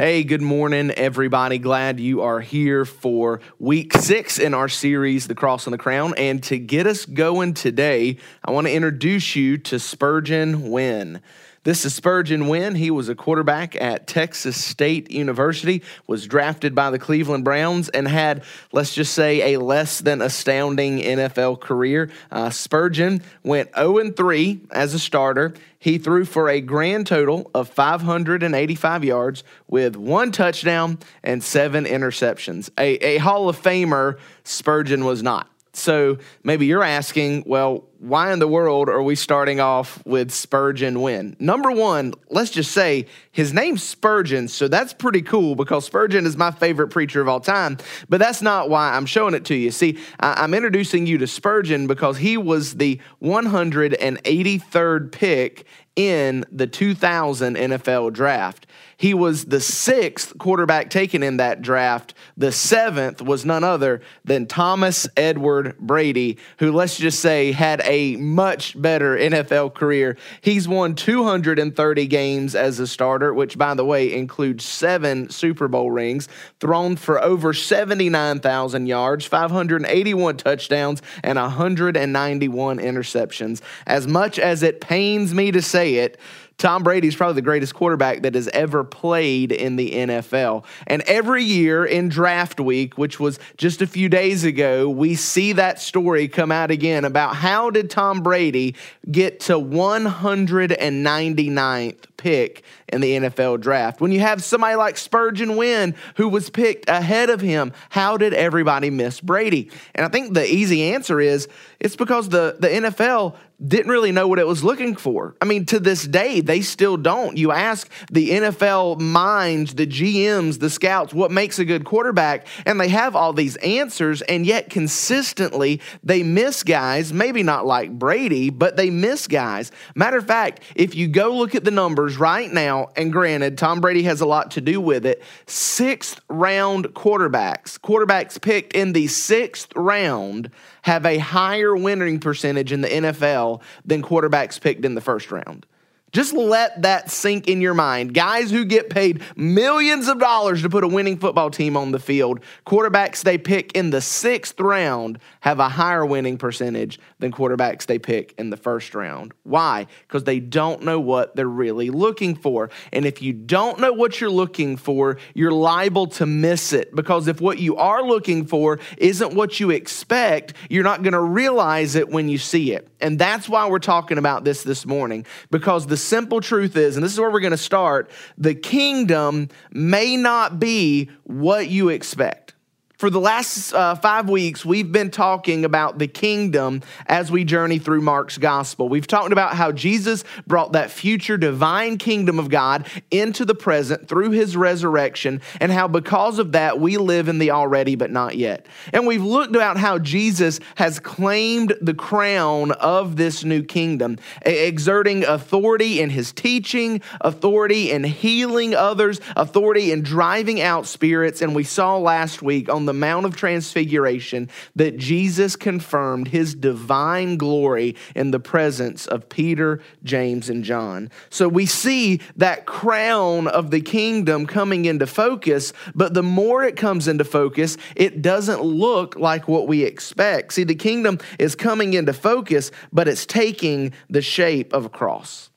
Hey, good morning, everybody. Glad you are here for week six in our series, The Cross and the Crown. And to get us going today, I want to introduce you to Spurgeon Wynn. This is Spurgeon Wynn. He was a quarterback at Texas State University, was drafted by the Cleveland Browns, and had, let's just say, a less than astounding NFL career. Uh, Spurgeon went 0 3 as a starter. He threw for a grand total of 585 yards with one touchdown and seven interceptions. A, a Hall of Famer, Spurgeon was not. So maybe you're asking, well, why in the world are we starting off with Spurgeon Wynn? Number one, let's just say his name's Spurgeon, so that's pretty cool because Spurgeon is my favorite preacher of all time. But that's not why I'm showing it to you. See, I'm introducing you to Spurgeon because he was the 183rd pick in the 2000 NFL draft. He was the sixth quarterback taken in that draft. The seventh was none other than Thomas Edward Brady, who, let's just say, had a much better NFL career. He's won 230 games as a starter, which, by the way, includes seven Super Bowl rings, thrown for over 79,000 yards, 581 touchdowns, and 191 interceptions. As much as it pains me to say it, Tom Brady is probably the greatest quarterback that has ever played in the NFL. And every year in draft week, which was just a few days ago, we see that story come out again about how did Tom Brady get to 199th pick in the NFL draft. When you have somebody like Spurgeon Wynn who was picked ahead of him, how did everybody miss Brady? And I think the easy answer is it's because the, the NFL didn't really know what it was looking for. I mean, to this day, they still don't. You ask the NFL minds, the GMs, the scouts, what makes a good quarterback, and they have all these answers, and yet consistently they miss guys, maybe not like Brady, but they miss guys. Matter of fact, if you go look at the numbers right now, and granted, Tom Brady has a lot to do with it, sixth round quarterbacks, quarterbacks picked in the sixth round have a higher winning percentage in the NFL than quarterbacks picked in the first round. Just let that sink in your mind. Guys who get paid millions of dollars to put a winning football team on the field, quarterbacks they pick in the sixth round have a higher winning percentage than quarterbacks they pick in the first round. Why? Because they don't know what they're really looking for. And if you don't know what you're looking for, you're liable to miss it. Because if what you are looking for isn't what you expect, you're not going to realize it when you see it. And that's why we're talking about this this morning. Because the simple truth is, and this is where we're going to start, the kingdom may not be what you expect. For the last uh, five weeks, we've been talking about the kingdom as we journey through Mark's gospel. We've talked about how Jesus brought that future divine kingdom of God into the present through his resurrection, and how because of that, we live in the already but not yet. And we've looked about how Jesus has claimed the crown of this new kingdom, exerting authority in his teaching, authority in healing others, authority in driving out spirits. And we saw last week on the the Mount of Transfiguration that Jesus confirmed his divine glory in the presence of Peter, James, and John. So we see that crown of the kingdom coming into focus, but the more it comes into focus, it doesn't look like what we expect. See, the kingdom is coming into focus, but it's taking the shape of a cross.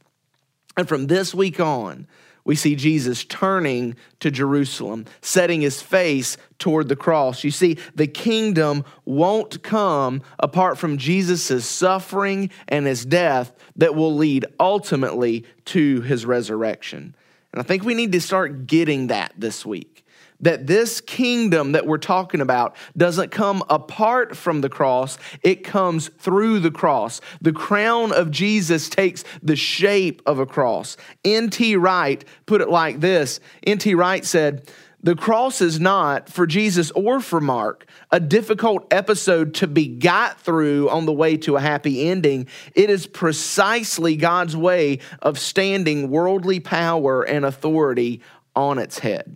And from this week on, we see Jesus turning to Jerusalem, setting his face toward the cross. You see, the kingdom won't come apart from Jesus' suffering and his death that will lead ultimately to his resurrection. And I think we need to start getting that this week that this kingdom that we're talking about doesn't come apart from the cross, it comes through the cross. The crown of Jesus takes the shape of a cross. N.T. Wright put it like this N.T. Wright said, the cross is not, for Jesus or for Mark, a difficult episode to be got through on the way to a happy ending. It is precisely God's way of standing worldly power and authority on its head.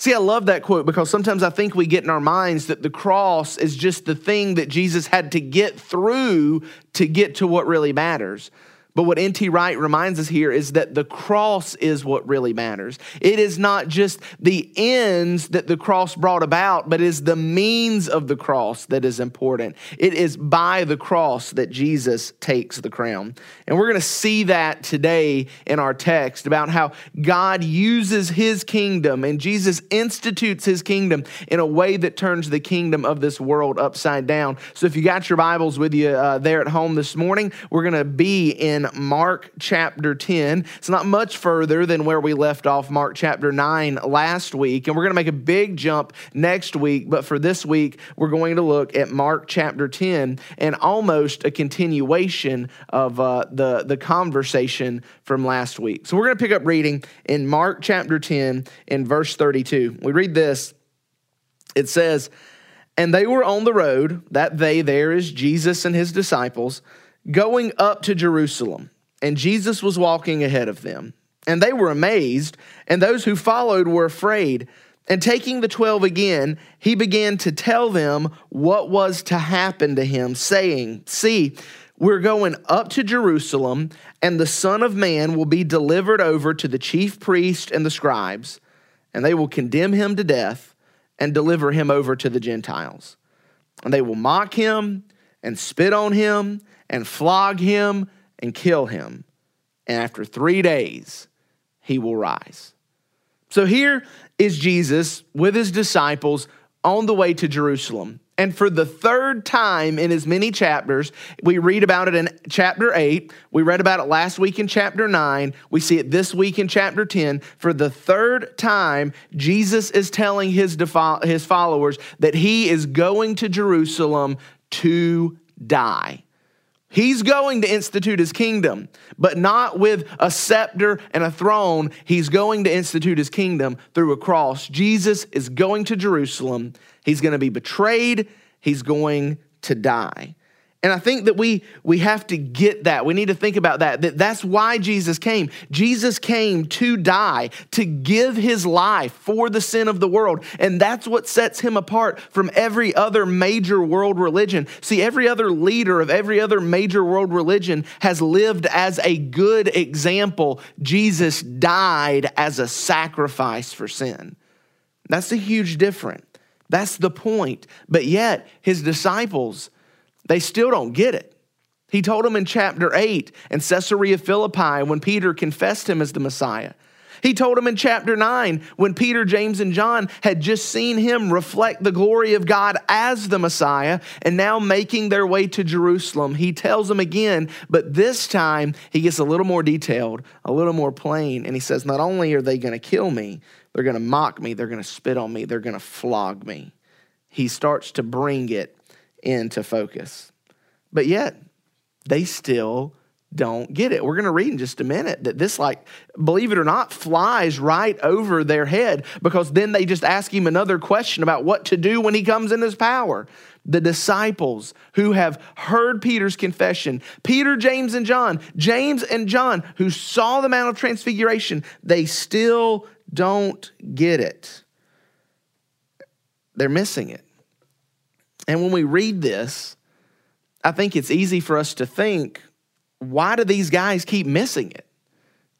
See, I love that quote because sometimes I think we get in our minds that the cross is just the thing that Jesus had to get through to get to what really matters. But what N.T. Wright reminds us here is that the cross is what really matters. It is not just the ends that the cross brought about, but it is the means of the cross that is important. It is by the cross that Jesus takes the crown. And we're going to see that today in our text about how God uses his kingdom and Jesus institutes his kingdom in a way that turns the kingdom of this world upside down. So if you got your Bibles with you uh, there at home this morning, we're going to be in Mark chapter 10. It's not much further than where we left off Mark chapter 9 last week. And we're going to make a big jump next week. But for this week, we're going to look at Mark chapter 10 and almost a continuation of uh, the, the conversation from last week. So we're going to pick up reading in Mark chapter 10 in verse 32. We read this. It says, And they were on the road, that they there is Jesus and his disciples going up to Jerusalem, and Jesus was walking ahead of them. And they were amazed, and those who followed were afraid. And taking the twelve again, he began to tell them what was to happen to him, saying, See, we're going up to Jerusalem, and the Son of Man will be delivered over to the chief priests and the scribes, and they will condemn him to death and deliver him over to the Gentiles. And they will mock him and spit on him and flog him and kill him. And after three days, he will rise. So here is Jesus with his disciples on the way to Jerusalem. And for the third time in as many chapters, we read about it in chapter 8. We read about it last week in chapter 9. We see it this week in chapter 10. For the third time, Jesus is telling his, his followers that he is going to Jerusalem to die. He's going to institute his kingdom, but not with a scepter and a throne. He's going to institute his kingdom through a cross. Jesus is going to Jerusalem. He's going to be betrayed. He's going to die. And I think that we, we have to get that. We need to think about that, that. That's why Jesus came. Jesus came to die, to give his life for the sin of the world. And that's what sets him apart from every other major world religion. See, every other leader of every other major world religion has lived as a good example. Jesus died as a sacrifice for sin. That's a huge difference. That's the point. But yet, his disciples, they still don't get it. He told them in chapter 8 in Caesarea Philippi when Peter confessed him as the Messiah. He told them in chapter 9 when Peter, James, and John had just seen him reflect the glory of God as the Messiah and now making their way to Jerusalem. He tells them again, but this time he gets a little more detailed, a little more plain, and he says, Not only are they going to kill me, they're going to mock me, they're going to spit on me, they're going to flog me. He starts to bring it into focus. But yet, they still don't get it. We're going to read in just a minute that this, like, believe it or not, flies right over their head because then they just ask him another question about what to do when he comes in his power. The disciples who have heard Peter's confession, Peter, James, and John, James and John, who saw the Mount of Transfiguration, they still don't get it. They're missing it. And when we read this, I think it's easy for us to think, why do these guys keep missing it?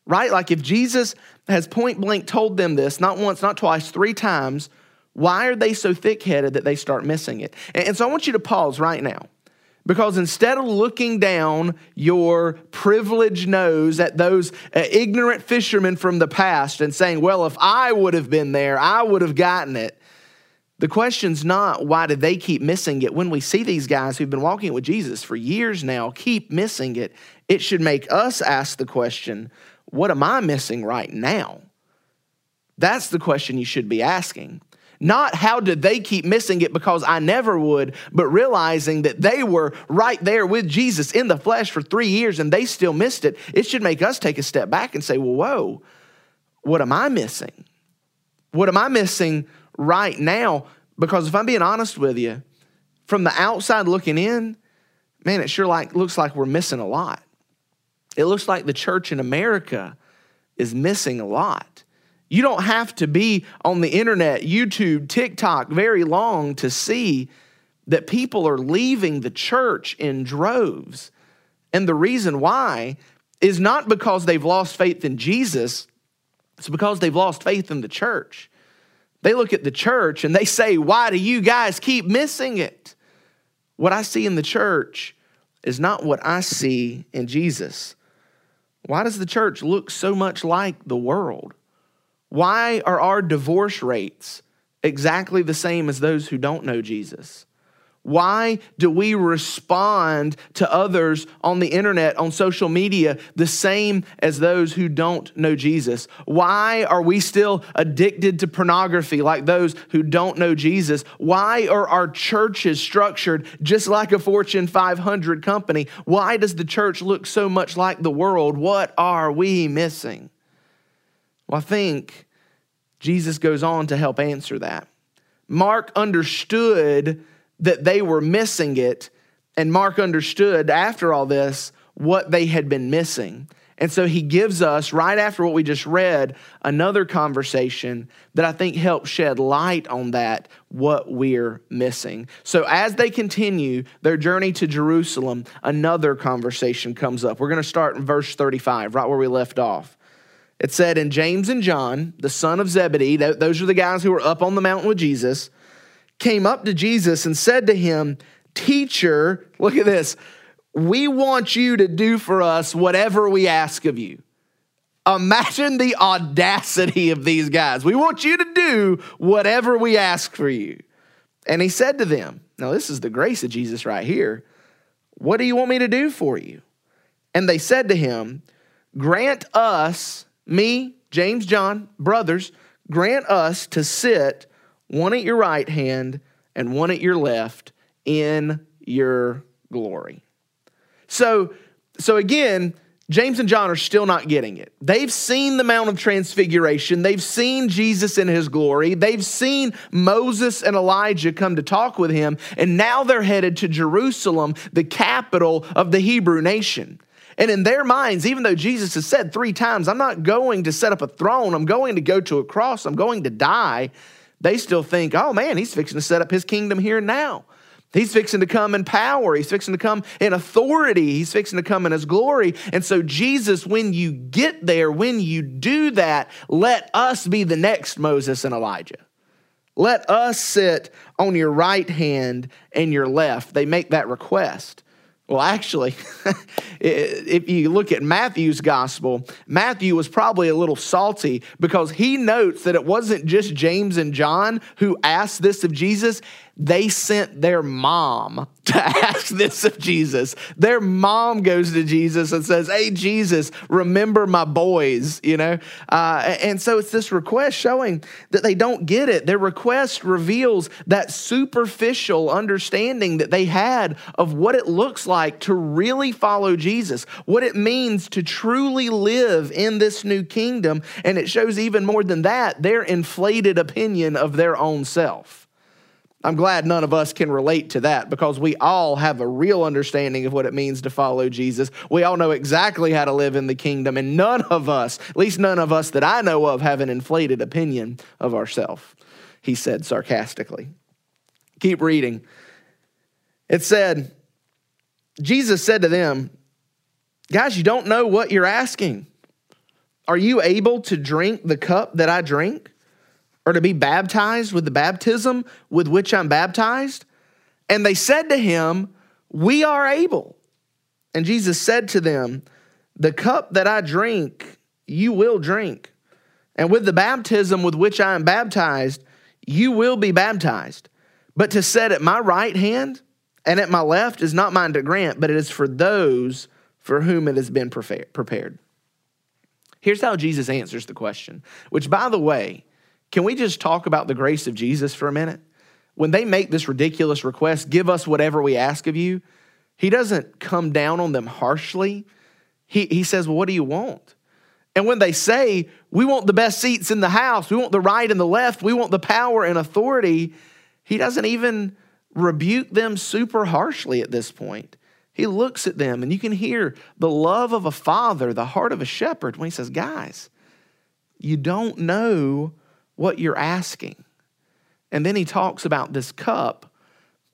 Right? Like if Jesus has point blank told them this, not once, not twice, three times, why are they so thick headed that they start missing it? And so I want you to pause right now. Because instead of looking down your privileged nose at those uh, ignorant fishermen from the past and saying, well, if I would have been there, I would have gotten it, the question's not why did they keep missing it? When we see these guys who've been walking with Jesus for years now keep missing it, it should make us ask the question, what am I missing right now? That's the question you should be asking. Not how did they keep missing it because I never would, but realizing that they were right there with Jesus in the flesh for three years and they still missed it. It should make us take a step back and say, well, whoa, what am I missing? What am I missing right now because if I'm being honest with you, from the outside looking in, man, it sure like looks like we're missing a lot. It looks like the church in America is missing a lot. You don't have to be on the internet, YouTube, TikTok very long to see that people are leaving the church in droves. And the reason why is not because they've lost faith in Jesus, it's because they've lost faith in the church. They look at the church and they say, Why do you guys keep missing it? What I see in the church is not what I see in Jesus. Why does the church look so much like the world? Why are our divorce rates exactly the same as those who don't know Jesus? Why do we respond to others on the internet, on social media, the same as those who don't know Jesus? Why are we still addicted to pornography like those who don't know Jesus? Why are our churches structured just like a Fortune 500 company? Why does the church look so much like the world? What are we missing? Well, I think Jesus goes on to help answer that. Mark understood that they were missing it. And Mark understood after all this what they had been missing. And so he gives us, right after what we just read, another conversation that I think helps shed light on that, what we're missing. So as they continue their journey to Jerusalem, another conversation comes up. We're going to start in verse 35, right where we left off. It said, And James and John, the son of Zebedee, those are the guys who were up on the mountain with Jesus, came up to Jesus and said to him, Teacher, look at this. We want you to do for us whatever we ask of you. Imagine the audacity of these guys. We want you to do whatever we ask for you. And he said to them, Now, this is the grace of Jesus right here. What do you want me to do for you? And they said to him, Grant us, me, James, John, brothers, grant us to sit one at your right hand and one at your left in your glory. So, so again, James and John are still not getting it. They've seen the Mount of Transfiguration. They've seen Jesus in his glory. They've seen Moses and Elijah come to talk with him. And now they're headed to Jerusalem, the capital of the Hebrew nation. And in their minds, even though Jesus has said three times, I'm not going to set up a throne, I'm going to go to a cross, I'm going to die, they still think, oh man, he's fixing to set up his kingdom here now. He's fixing to come in power. He's fixing to come in authority. He's fixing to come in his glory. And so, Jesus, when you get there, when you do that, let us be the next Moses and Elijah. Let us sit on your right hand and your left. They make that request. Well, actually, if you look at Matthew's gospel, Matthew was probably a little salty because he notes that it wasn't just James and John who asked this of Jesus they sent their mom to ask this of Jesus. Their mom goes to Jesus and says, Hey, Jesus, remember my boys, you know? Uh, and so it's this request showing that they don't get it. Their request reveals that superficial understanding that they had of what it looks like to really follow Jesus, what it means to truly live in this new kingdom. And it shows even more than that, their inflated opinion of their own self. I'm glad none of us can relate to that because we all have a real understanding of what it means to follow Jesus. We all know exactly how to live in the kingdom, and none of us, at least none of us that I know of, have an inflated opinion of ourselves, he said sarcastically. Keep reading. It said, Jesus said to them, Guys, you don't know what you're asking. Are you able to drink the cup that I drink? Or to be baptized with the baptism with which I'm baptized? And they said to him, We are able. And Jesus said to them, The cup that I drink, you will drink. And with the baptism with which I am baptized, you will be baptized. But to set at my right hand and at my left is not mine to grant, but it is for those for whom it has been prepared. Here's how Jesus answers the question, which, by the way, can we just talk about the grace of Jesus for a minute? When they make this ridiculous request, give us whatever we ask of you, he doesn't come down on them harshly. He, he says, Well, what do you want? And when they say, We want the best seats in the house, we want the right and the left, we want the power and authority, he doesn't even rebuke them super harshly at this point. He looks at them, and you can hear the love of a father, the heart of a shepherd, when he says, Guys, you don't know what you're asking. And then he talks about this cup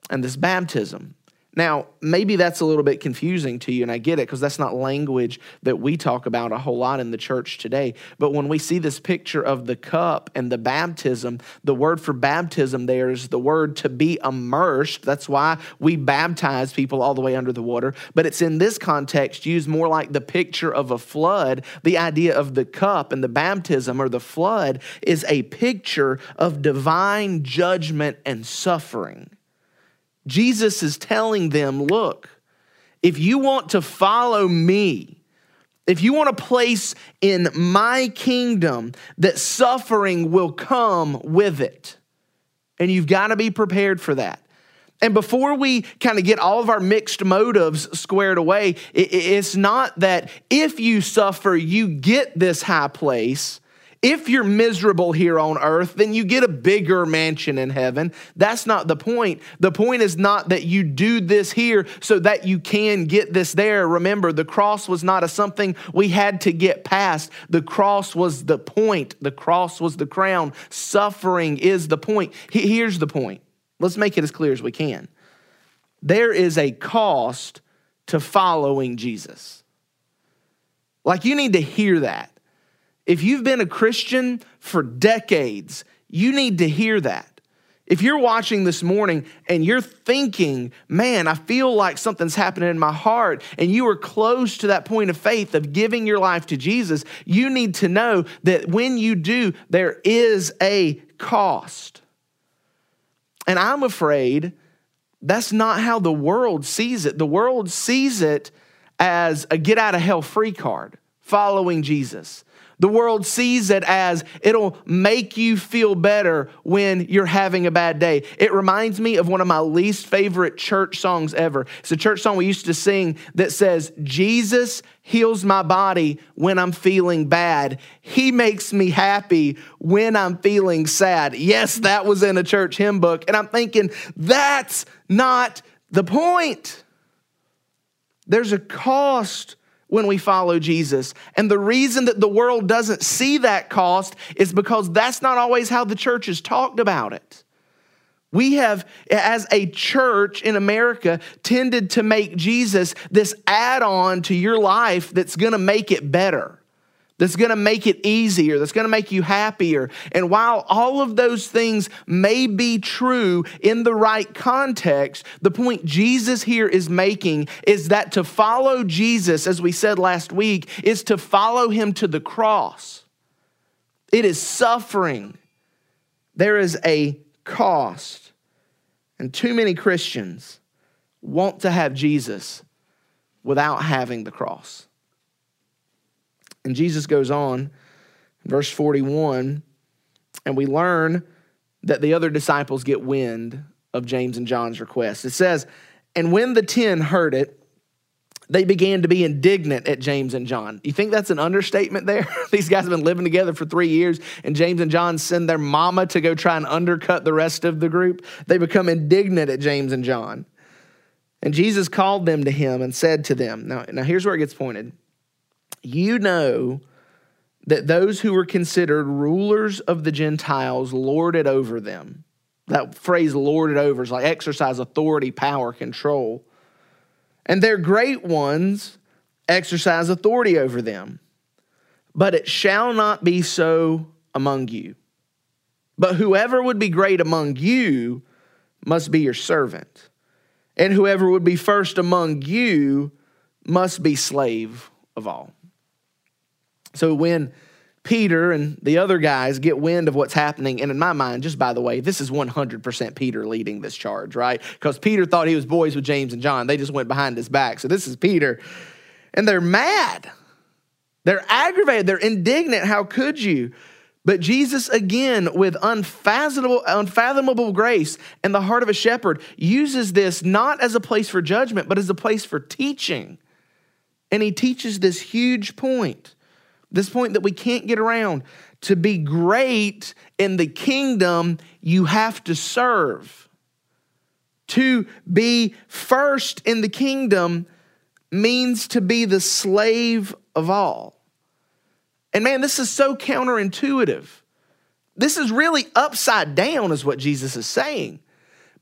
and this baptism. Now, maybe that's a little bit confusing to you, and I get it because that's not language that we talk about a whole lot in the church today. But when we see this picture of the cup and the baptism, the word for baptism there is the word to be immersed. That's why we baptize people all the way under the water. But it's in this context used more like the picture of a flood. The idea of the cup and the baptism or the flood is a picture of divine judgment and suffering. Jesus is telling them, look, if you want to follow me, if you want a place in my kingdom, that suffering will come with it. And you've got to be prepared for that. And before we kind of get all of our mixed motives squared away, it's not that if you suffer, you get this high place. If you're miserable here on earth, then you get a bigger mansion in heaven. That's not the point. The point is not that you do this here so that you can get this there. Remember, the cross was not a something we had to get past. The cross was the point, the cross was the crown. Suffering is the point. Here's the point. Let's make it as clear as we can. There is a cost to following Jesus. Like, you need to hear that. If you've been a Christian for decades, you need to hear that. If you're watching this morning and you're thinking, man, I feel like something's happening in my heart, and you are close to that point of faith of giving your life to Jesus, you need to know that when you do, there is a cost. And I'm afraid that's not how the world sees it. The world sees it as a get out of hell free card, following Jesus. The world sees it as it'll make you feel better when you're having a bad day. It reminds me of one of my least favorite church songs ever. It's a church song we used to sing that says, Jesus heals my body when I'm feeling bad. He makes me happy when I'm feeling sad. Yes, that was in a church hymn book. And I'm thinking, that's not the point. There's a cost when we follow Jesus. And the reason that the world doesn't see that cost is because that's not always how the church has talked about it. We have, as a church in America, tended to make Jesus this add on to your life that's gonna make it better that's going to make it easier, that's going to make you happier. And while all of those things may be true in the right context, the point Jesus here is making is that to follow Jesus, as we said last week, is to follow him to the cross. It is suffering. There is a cost. And too many Christians want to have Jesus without having the cross. And Jesus goes on, verse 41, and we learn that the other disciples get wind of James and John's request. It says, And when the ten heard it, they began to be indignant at James and John. You think that's an understatement there? These guys have been living together for three years, and James and John send their mama to go try and undercut the rest of the group. They become indignant at James and John. And Jesus called them to him and said to them, Now, now here's where it gets pointed you know that those who were considered rulers of the Gentiles lorded over them. That phrase lorded over is like exercise authority, power, control. And their great ones exercise authority over them. But it shall not be so among you. But whoever would be great among you must be your servant. And whoever would be first among you must be slave of all. So when Peter and the other guys get wind of what's happening, and in my mind, just by the way, this is 100% Peter leading this charge, right? Because Peter thought he was boys with James and John. They just went behind his back. So this is Peter. And they're mad. They're aggravated. They're indignant. How could you? But Jesus, again, with unfathomable, unfathomable grace and the heart of a shepherd, uses this not as a place for judgment, but as a place for teaching. And he teaches this huge point this point that we can't get around. To be great in the kingdom, you have to serve. To be first in the kingdom means to be the slave of all. And man, this is so counterintuitive. This is really upside down, is what Jesus is saying.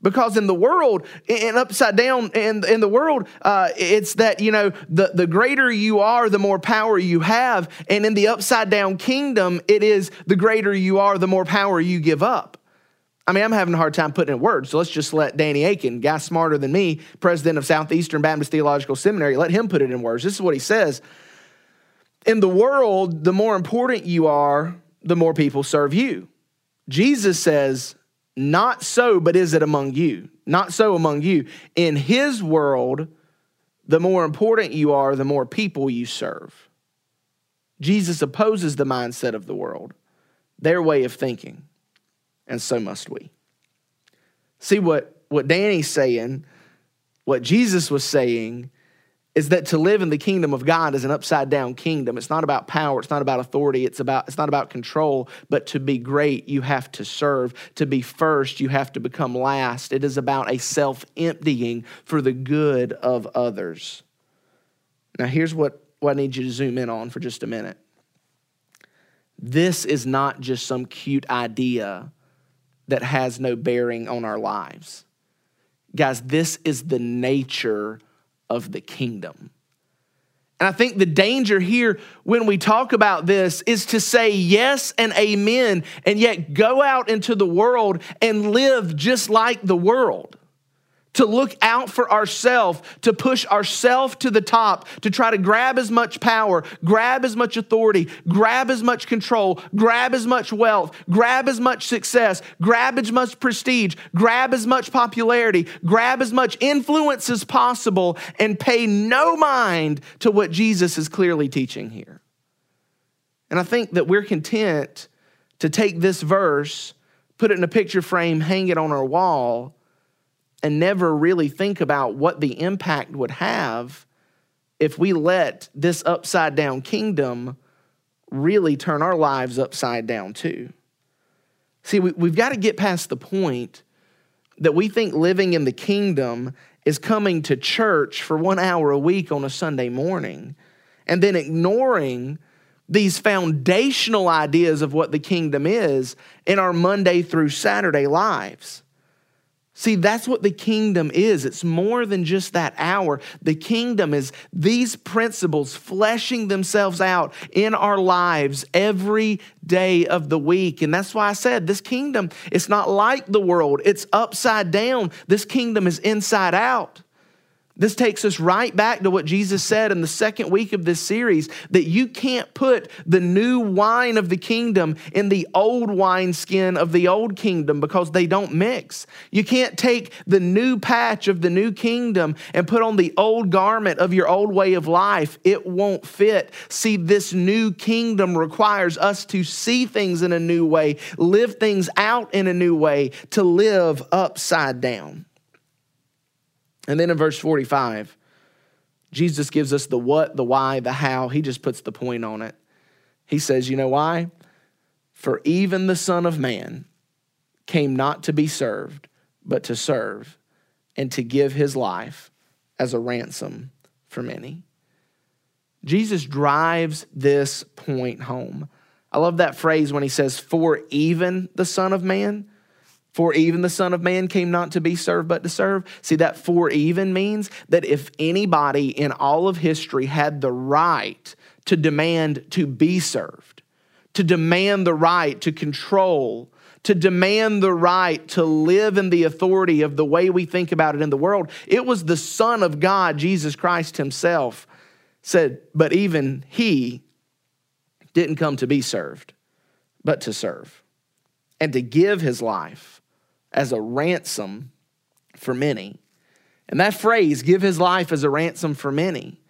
Because in the world and upside down in, in the world uh, it's that you know the, the greater you are the more power you have. And in the upside down kingdom it is the greater you are the more power you give up. I mean i'm having a hard time putting it in words so let's just let danny akin guy smarter than me president of southeastern baptist theological seminary let him put it in words. This is what he says. In the world the more important you are the more people serve you. Jesus says not so, but is it among you? Not so among you. In his world, the more important you are, the more people you serve. Jesus opposes the mindset of the world, their way of thinking, and so must we. See what, what Danny's saying, what Jesus was saying is that to live in the kingdom of God is an upside down kingdom. It's not about power, it's not about authority, it's about it's not about control, but to be great, you have to serve. To be first, you have to become last. It is about a self-emptying for the good of others. Now here's what, what I need you to zoom in on for just a minute. This is not just some cute idea that has no bearing on our lives. Guys, this is the nature of the kingdom. And I think the danger here when we talk about this is to say yes and amen, and yet go out into the world and live just like the world to look out for ourselves, to push ourselves to the top, to try to grab as much power, grab as much authority, grab as much control, grab as much wealth, grab as much success, grab as much prestige, grab as much popularity, grab as much influence as possible, and pay no mind to what Jesus is clearly teaching here. And I think that we're content to take this verse, put it in a picture frame, hang it on our wall and never really think about what the impact would have if we let this upside down kingdom really turn our lives upside down too. See, we, have got to get past the point that we think living in the kingdom is coming to church for one hour a week on a Sunday morning and then ignoring these foundational ideas of what the kingdom is in our Monday through Saturday lives. See, that's what the kingdom is. It's more than just that hour. The kingdom is these principles fleshing themselves out in our lives every day of the week. And that's why I said this kingdom, it's not like the world, it's upside down. This kingdom is inside out. This takes us right back to what Jesus said in the second week of this series that you can't put the new wine of the kingdom in the old wineskin of the old kingdom because they don't mix. You can't take the new patch of the new kingdom and put on the old garment of your old way of life. It won't fit. See, this new kingdom requires us to see things in a new way, live things out in a new way, to live upside down. And then in verse 45, Jesus gives us the what, the why, the how. He just puts the point on it. He says, You know why? For even the Son of Man came not to be served, but to serve and to give his life as a ransom for many. Jesus drives this point home. I love that phrase when he says, For even the Son of Man. For even the Son of Man came not to be served, but to serve. See, that for even means that if anybody in all of history had the right to demand to be served, to demand the right to control, to demand the right to live in the authority of the way we think about it in the world, it was the Son of God, Jesus Christ Himself, said, But even He didn't come to be served, but to serve and to give His life as a ransom for many. And that phrase, give his life as a ransom for many,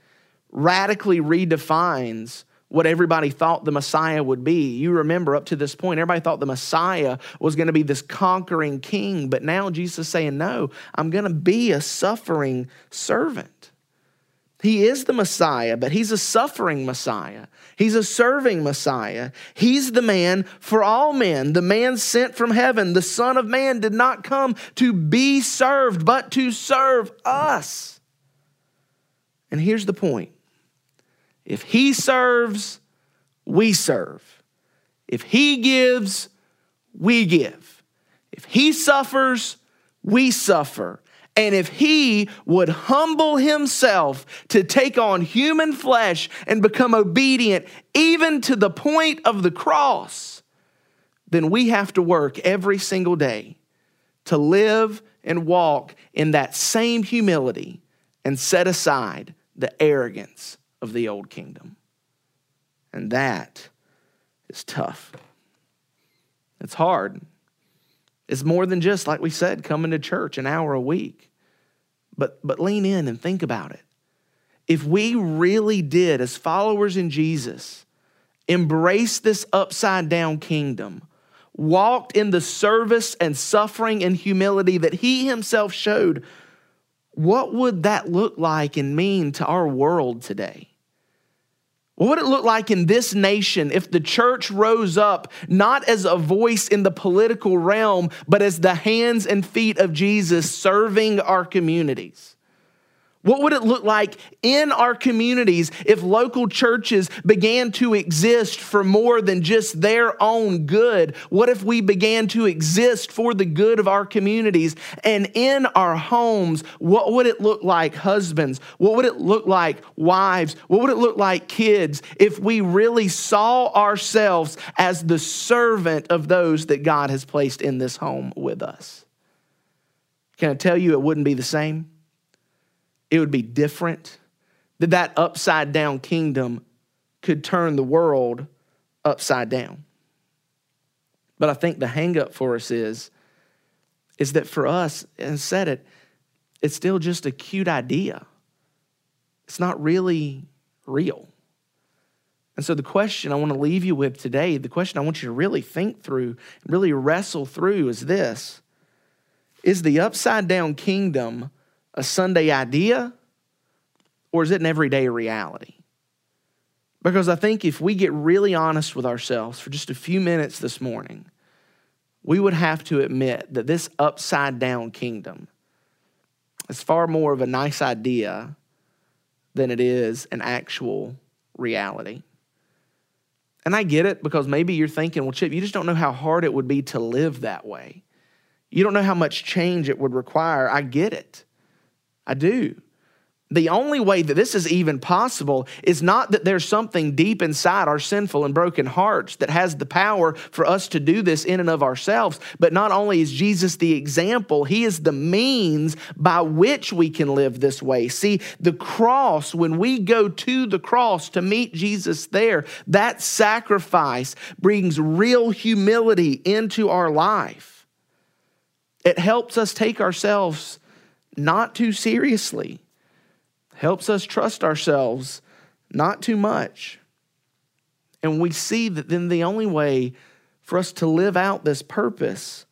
radically redefines what everybody thought the Messiah would be. You remember up to this point, everybody thought the Messiah was going to be this conquering king, but now Jesus is saying, No, I'm going to be a suffering servant. He is the Messiah, but he's a suffering Messiah. He's a serving Messiah. He's the man for all men, the man sent from heaven. The Son of Man did not come to be served, but to serve us. And here's the point if he serves, we serve. If he gives, we give. If he suffers, we suffer. And if he would humble himself to take on human flesh and become obedient, even to the point of the cross, then we have to work every single day to live and walk in that same humility and set aside the arrogance of the old kingdom. And that is tough. It's hard. It's more than just, like we said, coming to church an hour a week. But, but lean in and think about it. If we really did, as followers in Jesus, embrace this upside down kingdom, walked in the service and suffering and humility that he himself showed, what would that look like and mean to our world today? What would it look like in this nation if the church rose up not as a voice in the political realm, but as the hands and feet of Jesus serving our communities? What would it look like in our communities if local churches began to exist for more than just their own good? What if we began to exist for the good of our communities and in our homes? What would it look like, husbands? What would it look like, wives? What would it look like, kids, if we really saw ourselves as the servant of those that God has placed in this home with us? Can I tell you it wouldn't be the same? It would be different, that that upside down kingdom could turn the world upside down. But I think the hangup for us is, is that for us, and said it, it's still just a cute idea. It's not really real. And so, the question I want to leave you with today, the question I want you to really think through, really wrestle through is this Is the upside down kingdom a Sunday idea or is it an everyday reality? Because I think if we get really honest with ourselves for just a few minutes this morning, we would have to admit that this upside down kingdom is far more of a nice idea than it is an actual reality. And I get it because maybe you're thinking, well, Chip, you just don't know how hard it would be to live that way. You don't know how much change it would require. I get it. I do. The only way that this is even possible is not that there's something deep inside our sinful and broken hearts that has the power for us to do this in and of ourselves, but not only is Jesus the example, he is the means by which we can live this way. See, the cross, when we go to the cross to meet Jesus there, that sacrifice brings real humility into our life. It helps us take ourselves not too seriously, helps us trust ourselves not too much. And we see that then the only way for us to live out this purpose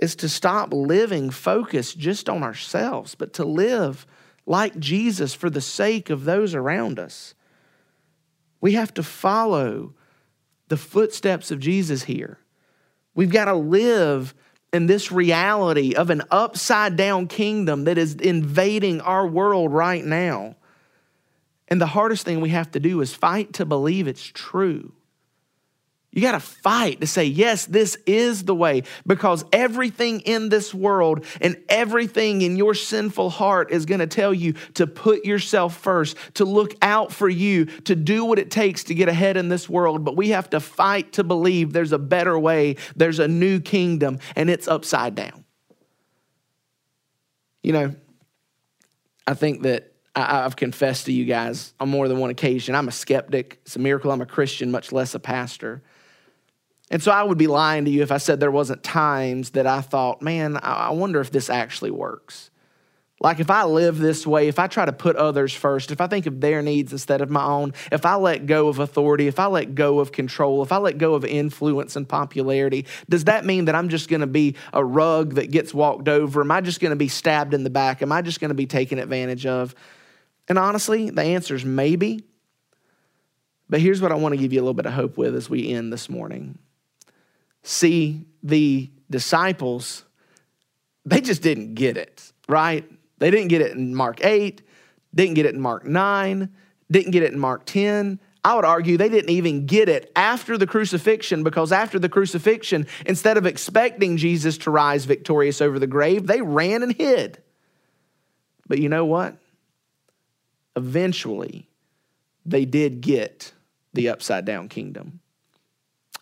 is to stop living focused just on ourselves, but to live like Jesus for the sake of those around us. We have to follow the footsteps of Jesus here. We've got to live and this reality of an upside down kingdom that is invading our world right now. And the hardest thing we have to do is fight to believe it's true. You got to fight to say, yes, this is the way, because everything in this world and everything in your sinful heart is going to tell you to put yourself first, to look out for you, to do what it takes to get ahead in this world. But we have to fight to believe there's a better way, there's a new kingdom, and it's upside down. You know, I think that I've confessed to you guys on more than one occasion. I'm a skeptic. It's a miracle I'm a Christian, much less a pastor. And so I would be lying to you if I said there wasn't times that I thought, man, I wonder if this actually works. Like if I live this way, if I try to put others first, if I think of their needs instead of my own, if I let go of authority, if I let go of control, if I let go of influence and popularity, does that mean that I'm just going to be a rug that gets walked over? Am I just going to be stabbed in the back? Am I just going to be taken advantage of? And honestly, the answer is maybe. But here's what I want to give you a little bit of hope with as we end this morning. See, the disciples, they just didn't get it, right? They didn't get it in Mark 8, didn't get it in Mark 9, didn't get it in Mark 10. I would argue they didn't even get it after the crucifixion because after the crucifixion, instead of expecting Jesus to rise victorious over the grave, they ran and hid. But you know what? Eventually, they did get the upside down kingdom.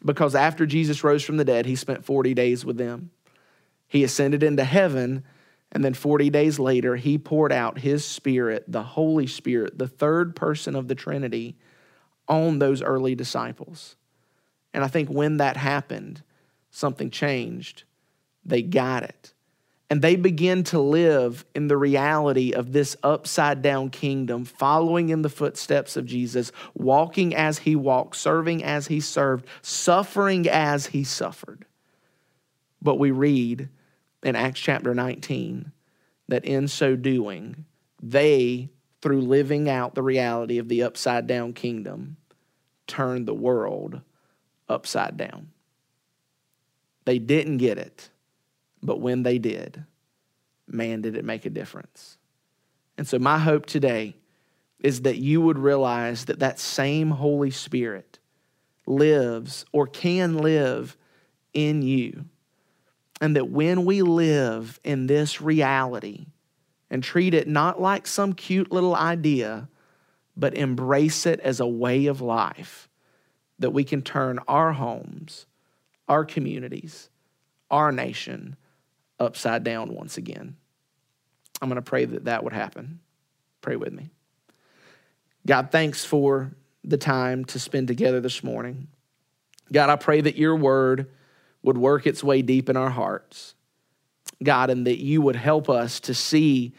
Because after Jesus rose from the dead, he spent 40 days with them. He ascended into heaven, and then 40 days later, he poured out his spirit, the Holy Spirit, the third person of the Trinity, on those early disciples. And I think when that happened, something changed. They got it. And they begin to live in the reality of this upside down kingdom, following in the footsteps of Jesus, walking as he walked, serving as he served, suffering as he suffered. But we read in Acts chapter 19 that in so doing, they, through living out the reality of the upside down kingdom, turned the world upside down. They didn't get it but when they did, man, did it make a difference. And so, my hope today is that you would realize that that same Holy Spirit lives or can live in you. And that when we live in this reality and treat it not like some cute little idea, but embrace it as a way of life, that we can turn our homes, our communities, our nation, upside down once again. I'm going to pray that that would happen. Pray with me. God, thanks for the time to spend together this morning. God, I pray that your word would work its way deep in our hearts. God, and that you would help us to see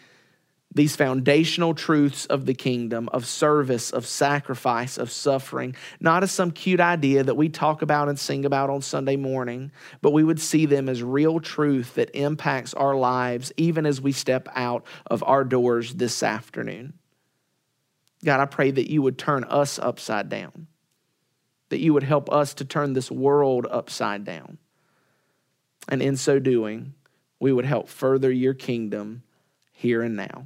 these foundational truths of the kingdom, of service, of sacrifice, of suffering, not as some cute idea that we talk about and sing about on Sunday morning, but we would see them as real truth that impacts our lives even as we step out of our doors this afternoon. God, I pray that you would turn us upside down, that you would help us to turn this world upside down. And in so doing, we would help further your kingdom here and now.